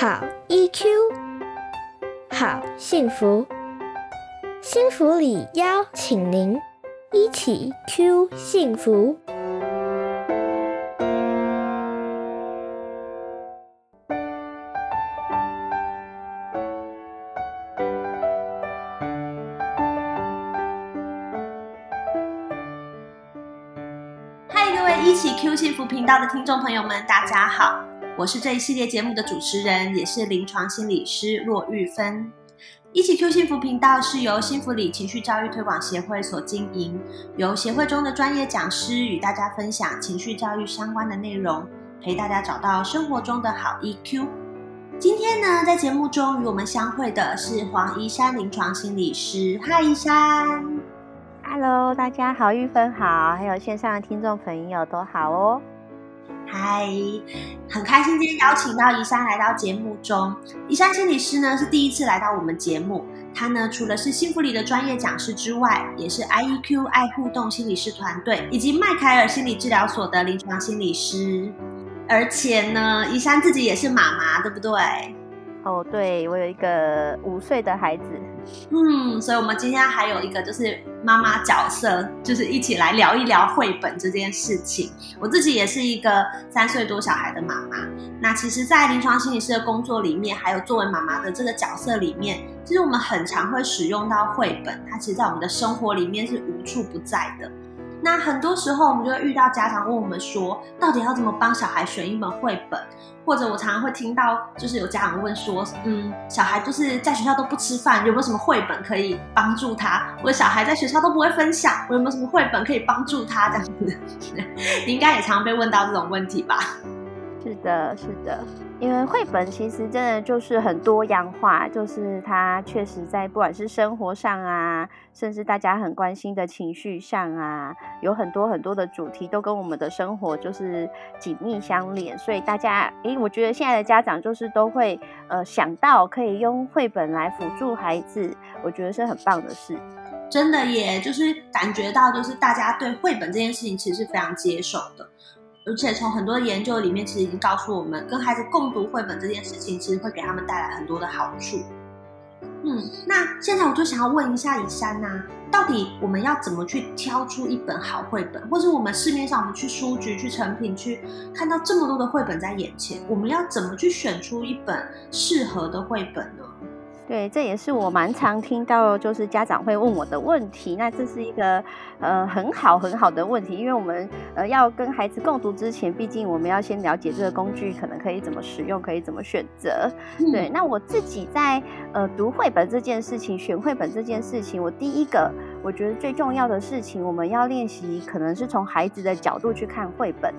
好 EQ，好幸福，幸福里邀请您一起 Q 幸福。福频道的听众朋友们，大家好，我是这一系列节目的主持人，也是临床心理师骆玉芬。一起 Q 幸福频道是由幸福里情绪教育推广协会所经营，由协会中的专业讲师与大家分享情绪教育相关的内容，陪大家找到生活中的好 EQ。今天呢，在节目中与我们相会的是黄怡山临床心理师。嗨，怡山。Hello，大家好，玉芬好，还有线上的听众朋友都好哦。嗨，很开心今天邀请到宜山来到节目中。宜山心理师呢是第一次来到我们节目，他呢除了是幸福里的专业讲师之外，也是 IEQ 爱互动心理师团队以及麦凯尔心理治疗所的临床心理师。而且呢，宜山自己也是妈妈，对不对？哦，对我有一个五岁的孩子，嗯，所以我们今天还有一个就是妈妈角色，就是一起来聊一聊绘本这件事情。我自己也是一个三岁多小孩的妈妈，那其实，在临床心理师的工作里面，还有作为妈妈的这个角色里面，其实我们很常会使用到绘本，它其实在我们的生活里面是无处不在的。那很多时候，我们就会遇到家长问我们说，到底要怎么帮小孩选一本绘本？或者我常常会听到，就是有家长问说，嗯，小孩就是在学校都不吃饭，有没有什么绘本可以帮助他？我的小孩在学校都不会分享，我有没有什么绘本可以帮助他？这样子，你 应该也常常被问到这种问题吧？是的，是的，因为绘本其实真的就是很多样化，就是它确实在不管是生活上啊，甚至大家很关心的情绪上啊，有很多很多的主题都跟我们的生活就是紧密相连，所以大家，诶，我觉得现在的家长就是都会呃想到可以用绘本来辅助孩子，我觉得是很棒的事。真的耶，就是感觉到，就是大家对绘本这件事情其实是非常接受的。而且从很多研究里面，其实已经告诉我们，跟孩子共读绘本这件事情，其实会给他们带来很多的好处。嗯，那现在我就想要问一下以山呐、到底我们要怎么去挑出一本好绘本，或者我们市面上我们去书局、去成品去看到这么多的绘本在眼前，我们要怎么去选出一本适合的绘本呢？对，这也是我蛮常听到，就是家长会问我的问题。那这是一个呃很好很好的问题，因为我们呃要跟孩子共读之前，毕竟我们要先了解这个工具可能可以怎么使用，可以怎么选择。对，那我自己在呃读绘本这件事情，选绘本这件事情，我第一个我觉得最重要的事情，我们要练习，可能是从孩子的角度去看绘本。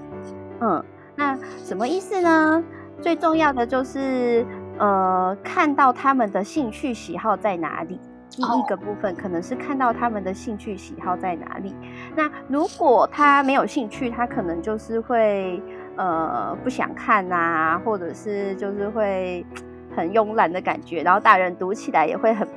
嗯，那什么意思呢？最重要的就是。呃，看到他们的兴趣喜好在哪里？第一个部分可能是看到他们的兴趣喜好在哪里。那如果他没有兴趣，他可能就是会呃不想看呐、或者是就是会很慵懒的感觉，然后大人读起来也会很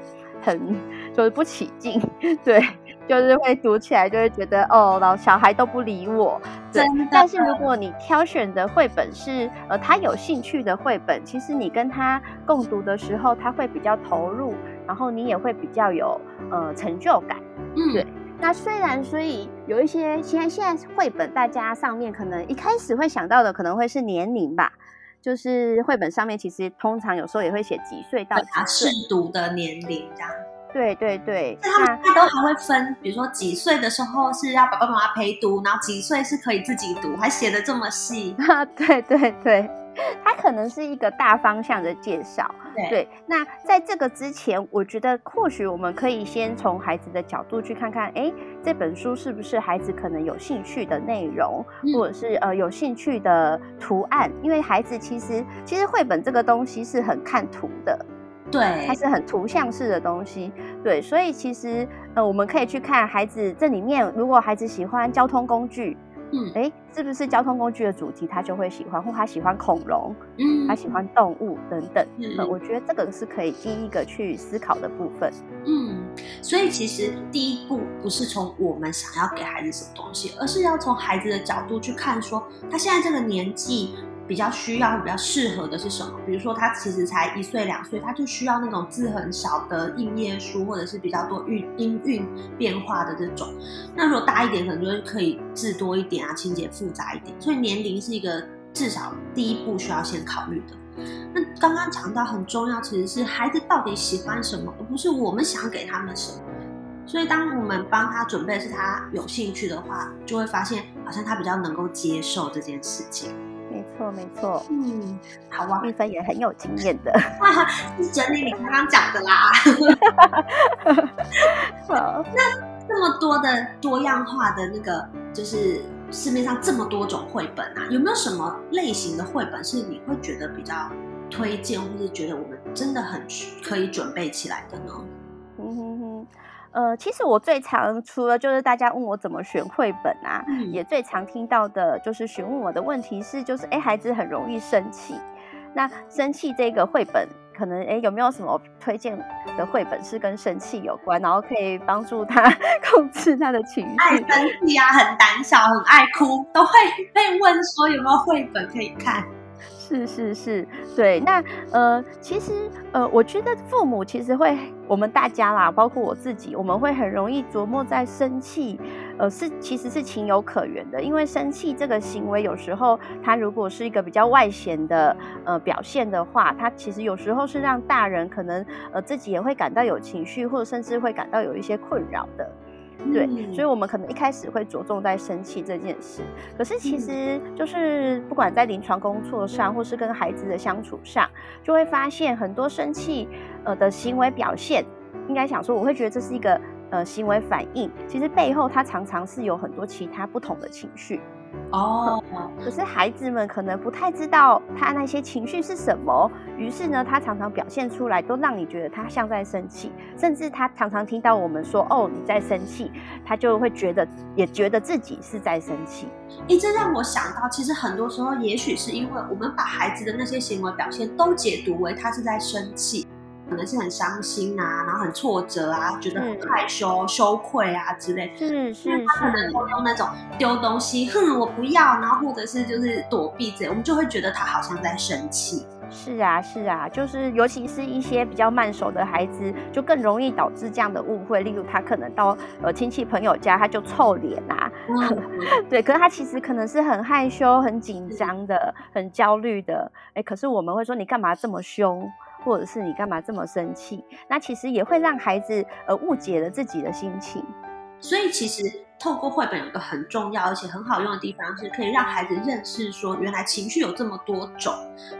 很 就是不起劲，对，就是会读起来就会觉得哦，老小孩都不理我。对真的但是如果你挑选的绘本是呃他有兴趣的绘本，其实你跟他共读的时候，他会比较投入，然后你也会比较有呃成就感。嗯，对那虽然所以有一些现在现在绘本，大家上面可能一开始会想到的可能会是年龄吧，就是绘本上面其实通常有时候也会写几岁到几会把适。读的年龄这样。对对对，那他们那现在都还会分，比如说几岁的时候是要爸爸妈妈陪读，然后几岁是可以自己读，还写的这么细。对对对，它可能是一个大方向的介绍。对对，那在这个之前，我觉得或许我们可以先从孩子的角度去看看，哎，这本书是不是孩子可能有兴趣的内容，嗯或者是呃有兴趣的图案？因为孩子其实其实绘本这个东西是很看图的，对它，是很图像式的东西，对，所以其实呃我们可以去看孩子这里面，如果孩子喜欢交通工具。嗯哎，是不是交通工具的主题他就会喜欢，或他喜欢恐龙，嗯他喜欢动物等等。嗯呃，我觉得这个是可以第一个去思考的部分。嗯，所以其实第一步不是从我们想要给孩子什么东西，而是要从孩子的角度去看说，他现在这个年纪。比较需要、比较适合的是什么？比如说他其实才一岁两岁，他就需要那种字很少的印页书，或者是比较多韵音韵变化的这种。那如果大一点，可能就是可以字多一点啊，情节复杂一点。所以年龄是一个至少第一步需要先考虑的。那刚刚讲到很重要，其实是孩子到底喜欢什么，而不是我们想给他们什么。所以当我们帮他准备是他有兴趣的话，就会发现好像他比较能够接受这件事情。没错，没错。嗯，好啊，蜜芬也很有经验的。是整理你刚刚讲的啦。好，那这么多的多样化的那个，就是市面上这么多种绘本啊，有没有什么类型的绘本是你会觉得比较推荐，或是觉得我们真的很可以准备起来的呢？嗯哼哼。呃，其实我最常除了就是大家问我怎么选绘本啊，也最常听到的就是询问我的问题是，就是哎，孩子很容易生气，那生气这个绘本可能哎有没有什么推荐的绘本是跟生气有关，然后可以帮助他 控制他的情绪？爱生气啊，很胆小，很爱哭，都会被问说有没有绘本可以看。是是是，对，那呃，其实呃，我觉得父母其实会，我们大家啦，包括我自己，我们会很容易琢磨在生气，呃，是其实是情有可原的，因为生气这个行为有时候它如果是一个比较外显的呃表现的话，它其实有时候是让大人可能呃自己也会感到有情绪，或者甚至会感到有一些困扰的。对，所以，我们可能一开始会着重在生气这件事，可是其实就是不管在临床工作上，或是跟孩子的相处上，就会发现很多生气呃的行为表现，应该想说，我会觉得这是一个呃行为反应，其实背后它常常是有很多其他不同的情绪。哦，可是孩子们可能不太知道他那些情绪是什么，于是呢，他常常表现出来都让你觉得他像在生气，甚至他常常听到我们说“哦，你在生气”，他就会觉得也觉得自己是在生气。哎，这让我想到，其实很多时候，也许是因为我们把孩子的那些行为表现都解读为他是在生气。可能是很伤心啊，然后很挫折啊，觉得很害羞、羞愧啊之类。是是是。他可能会用那种丢东西，哼，我不要，然后或者是就是躲避之类，我们就会觉得他好像在生气。是啊是啊，就是尤其是一些比较慢熟的孩子，就更容易导致这样的误会。例如，他可能到呃亲戚朋友家，他就臭脸啊。对，可是他其实可能是很害羞、很紧张的、很焦虑的。哎，可是我们会说，你干嘛这么凶？或者是你干嘛这么生气？那其实也会让孩子呃误解了自己的心情。所以其实透过绘本有个很重要而且很好用的地方，是可以让孩子认识说，原来情绪有这么多种。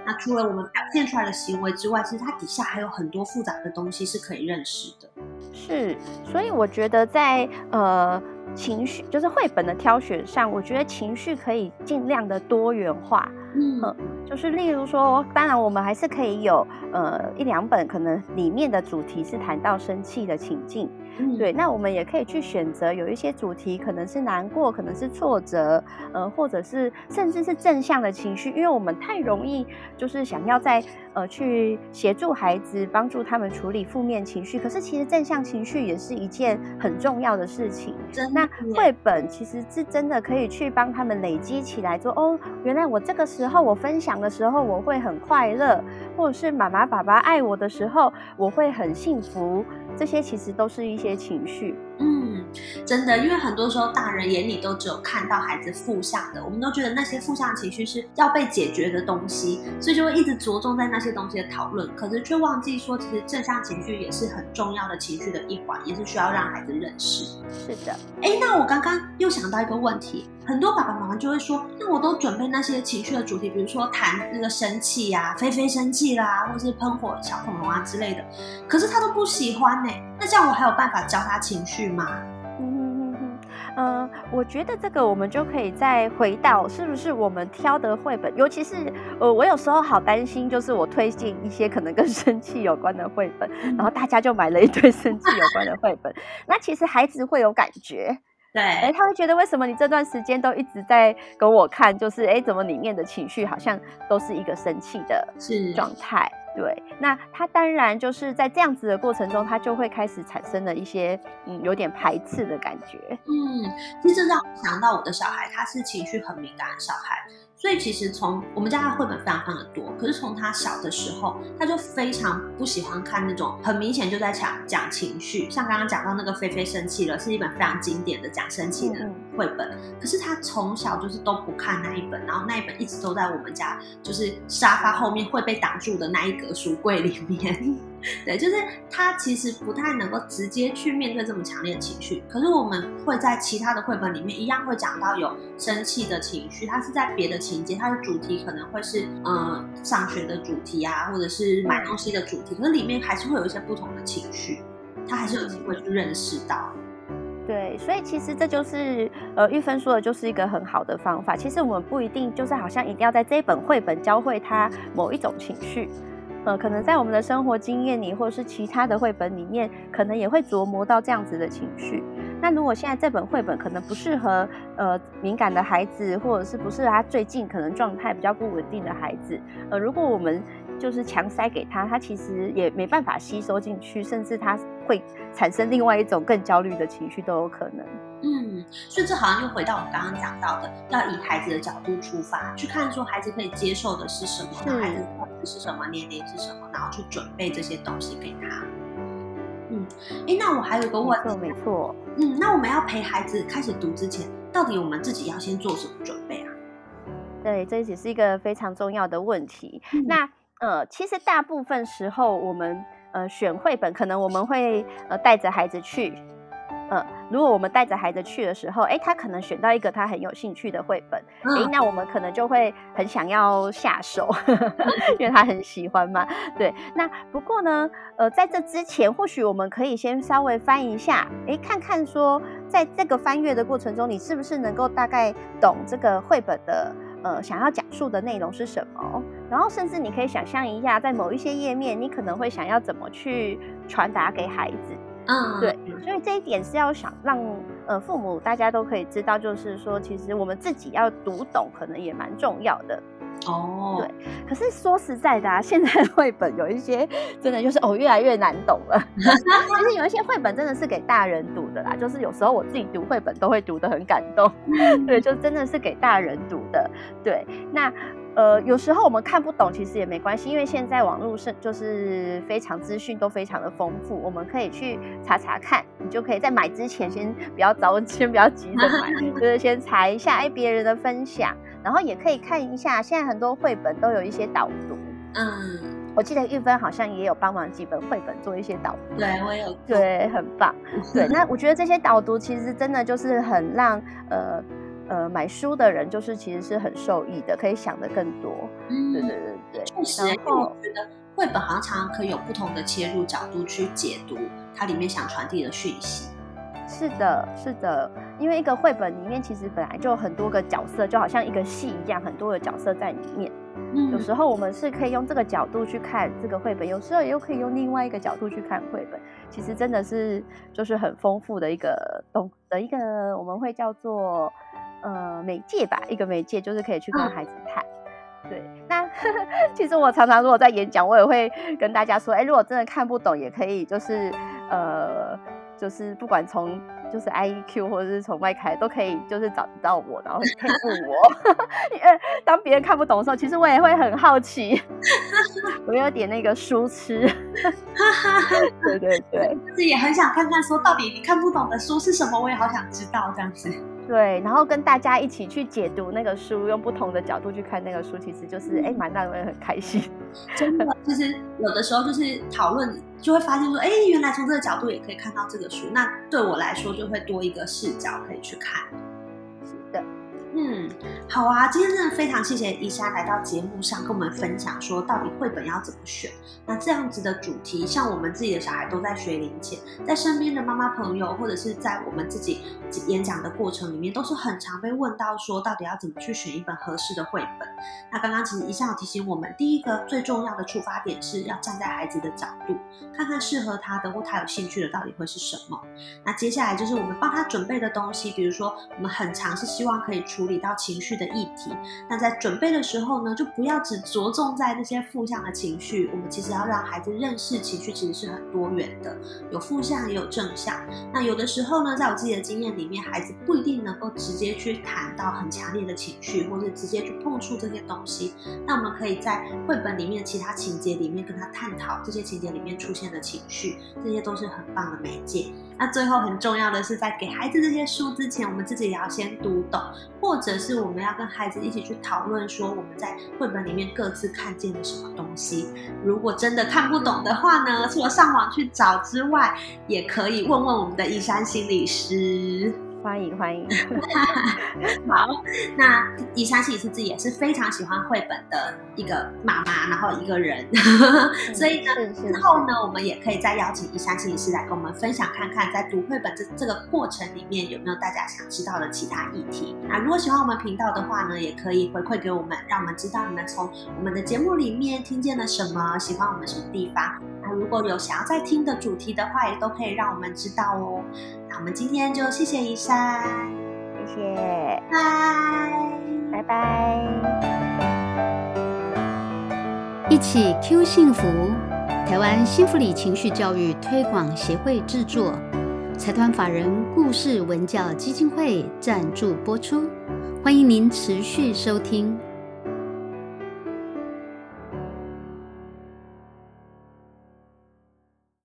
那除了我们表现出来的行为之外，其实它底下还有很多复杂的东西是可以认识的。是，所以我觉得在呃情绪就是绘本的挑选上，我觉得情绪可以尽量的多元化。嗯，就是例如说，当然我们还是可以有呃一两本，可能里面的主题是谈到生气的情境。嗯对，那我们也可以去选择有一些主题，可能是难过，可能是挫折，呃，或者是甚至是正向的情绪，因为我们太容易就是想要在呃去协助孩子，帮助他们处理负面情绪，可是其实正向情绪也是一件很重要的事情。那绘本其实是真的可以去帮他们累积起来，说哦，原来我这个时候我分享的时候我会很快乐，或者是妈妈爸爸爱我的时候我会很幸福，这些其实都是一。些情绪，嗯，真的，因为很多时候大人眼里都只有看到孩子负向的，我们都觉得那些负向情绪是要被解决的东西，所以就会一直着重在那些东西的讨论，可是却忘记说，其实正向情绪也是很重要的情绪的一环，也是需要让孩子认识。是的，哎，那我刚刚又想到一个问题，很多爸爸妈妈就会说，那我都准备那些情绪的主题，比如说谈那个生气呀，菲菲生气啦，或是喷火小恐龙啊之类的，可是他都不喜欢呢，那这样我还有办法教他情绪吗？嗯嗯嗯我觉得这个我们就可以再回到，是不是我们挑的绘本，尤其是呃，我有时候好担心，就是我推荐一些可能跟生气有关的绘本，然后大家就买了一堆生气有关的绘本，那其实孩子会有感觉。对，哎，他会觉得为什么你这段时间都一直在跟我看，就是哎，怎么里面的情绪好像都是一个生气的状态？对，那他当然就是在这样子的过程中，他就会开始产生了一些嗯，有点排斥的感觉。嗯，其实让我想到我的小孩，他是情绪很敏感的小孩。所以其实从我们家的绘本非常非常的多，可是从他小的时候，他就非常不喜欢看那种很明显就在讲讲情绪，像刚刚讲到那个菲菲生气了，是一本非常经典的讲生气的绘本。可是他从小就是都不看那一本，然后那一本一直都在我们家就是沙发后面会被挡住的那一格书柜里面。对，就是他其实不太能够直接去面对这么强烈的情绪，可是我们会在其他的绘本里面一样会讲到有生气的情绪，它是在别的情节，它的主题可能会是呃上学的主题啊，或者是买东西的主题，可是里面还是会有一些不同的情绪，他还是有机会去认识到。对，所以其实这就是呃玉芬说的，就是一个很好的方法。其实我们不一定就是好像一定要在这一本绘本教会他某一种情绪。呃，可能在我们的生活经验里，或者是其他的绘本里面，可能也会琢磨到这样子的情绪。那如果现在这本绘本可能不适合呃敏感的孩子，或者是不适合他最近可能状态比较不稳定的孩子，呃，如果我们就是强塞给他，他其实也没办法吸收进去，甚至他会产生另外一种更焦虑的情绪都有可能。嗯，所以这好像又回到我们刚刚讲到的，要以孩子的角度出发，去看说孩子可以接受的是什么，孩子是什么，年龄是什么，然后去准备这些东西给他。嗯，哎，那我还有一个问题，没错，嗯，那我们要陪孩子开始读之前，到底我们自己要先做什么准备啊？对，这也是一个非常重要的问题。那呃，其实大部分时候我们呃选绘本，可能我们会呃带着孩子去。嗯，如果我们带着孩子去的时候，哎，他可能选到一个他很有兴趣的绘本，哎，那我们可能就会很想要下手，因为他很喜欢嘛。对，那不过呢，呃，在这之前，或许我们可以先稍微翻一下，哎，看看说，在这个翻阅的过程中，你是不是能够大概懂这个绘本的呃想要讲述的内容是什么？然后甚至你可以想象一下，在某一些页面，你可能会想要怎么去传达给孩子。嗯，对，所以这一点是要想让呃父母大家都可以知道，就是说其实我们自己要读懂，可能也蛮重要的。哦，对。可是说实在的啊，现在绘本有一些真的就是哦越来越难懂了。其实有一些绘本真的是给大人读的啦，就是有时候我自己读绘本都会读得很感动。对，就真的是给大人读的。对，那。呃，有时候我们看不懂，其实也没关系，因为现在网络是就是非常资讯都非常的丰富，我们可以去查查看。你就可以在买之前先不要着，先不要急着买，就是先查一下哎别人的分享，然后也可以看一下，现在很多绘本都有一些导读。嗯，我记得玉芬好像也有帮忙几本绘本做一些导读。对我有，对，很棒。对，那我觉得这些导读其实真的就是很让呃。呃，买书的人就是其实是很受益的，可以想的更多。嗯，对对对对。确实，然后我觉得绘本好像常常可以有不同的切入角度去解读它里面想传递的讯息。是的，是的，因为一个绘本里面其实本来就有很多个角色，就好像一个戏一样，很多的角色在里面。嗯，有时候我们是可以用这个角度去看这个绘本，有时候又可以用另外一个角度去看绘本。其实真的是就是很丰富的一个东的一个，我们会叫做。呃，媒介吧，一个媒介就是可以去跟孩子看。对，那 其实我常常如果在演讲，我也会跟大家说，哎，如果真的看不懂，也可以就是呃，就是不管从就是 I E Q 或者是从外开都可以，就是找得到我，然后可以问我。因为当别人看不懂的时候，其实我也会很好奇，我有点那个书痴。对对对，自己也很想看看说到底你看不懂的书是什么，我也好想知道这样子。对，然后跟大家一起去解读那个书，用不同的角度去看那个书，其实就是哎，蛮让人很开心。真的，其实有的时候就是讨论，就会发现说，哎，原来从这个角度也可以看到这个书。那对我来说，就会多一个视角可以去看。嗯，好啊，今天真的非常谢谢伊莎来到节目上跟我们分享，说到底绘本要怎么选。那这样子的主题，像我们自己的小孩都在学龄前，在身边的妈妈朋友，或者是在我们自己演讲的过程里面，都是很常被问到说，到底要怎么去选一本合适的绘本。那刚刚其实伊莎有提醒我们，第一个最重要的出发点是要站在孩子的角度，看看适合他的或他有兴趣的到底会是什么。那接下来就是我们帮他准备的东西，比如说我们很常是希望可以出。处理到情绪的议题。那在准备的时候呢，就不要只着重在那些负向的情绪，我们其实要让孩子认识情绪其实是很多元的，有负向也有正向。那有的时候呢，在我自己的经验里面，孩子不一定能够直接去谈到很强烈的情绪，或者直接去碰触这些东西。那我们可以在绘本里面其他情节里面跟他探讨这些情节里面出现的情绪，这些都是很棒的媒介。那最后很重要的是，在给孩子这些书之前，我们自己也要先读懂，或者是我们要跟孩子一起去讨论，说我们在绘本里面各自看见了什么东西。如果真的看不懂的话呢，除了上网去找之外，也可以问问我们的依山心理师。欢迎欢迎，好，那以山心理师自己也是非常喜欢绘本的一个妈妈，然后一个人，所以呢，之后呢，我们也可以再邀请以山心理师来跟我们分享，看看在读绘本这这个过程里面有没有大家想知道的其他议题。那如果喜欢我们频道的话呢，也可以回馈给我们，让我们知道你们从我们的节目里面听见了什么，喜欢我们什么地方。那如果有想要再听的主题的话，也都可以让我们知道哦。那我们今天就谢谢一山，谢谢，拜拜拜。一起 Q 幸福，台湾幸福里情绪教育推广协会制作，财团法人故事文教基金会赞助播出，欢迎您持续收听。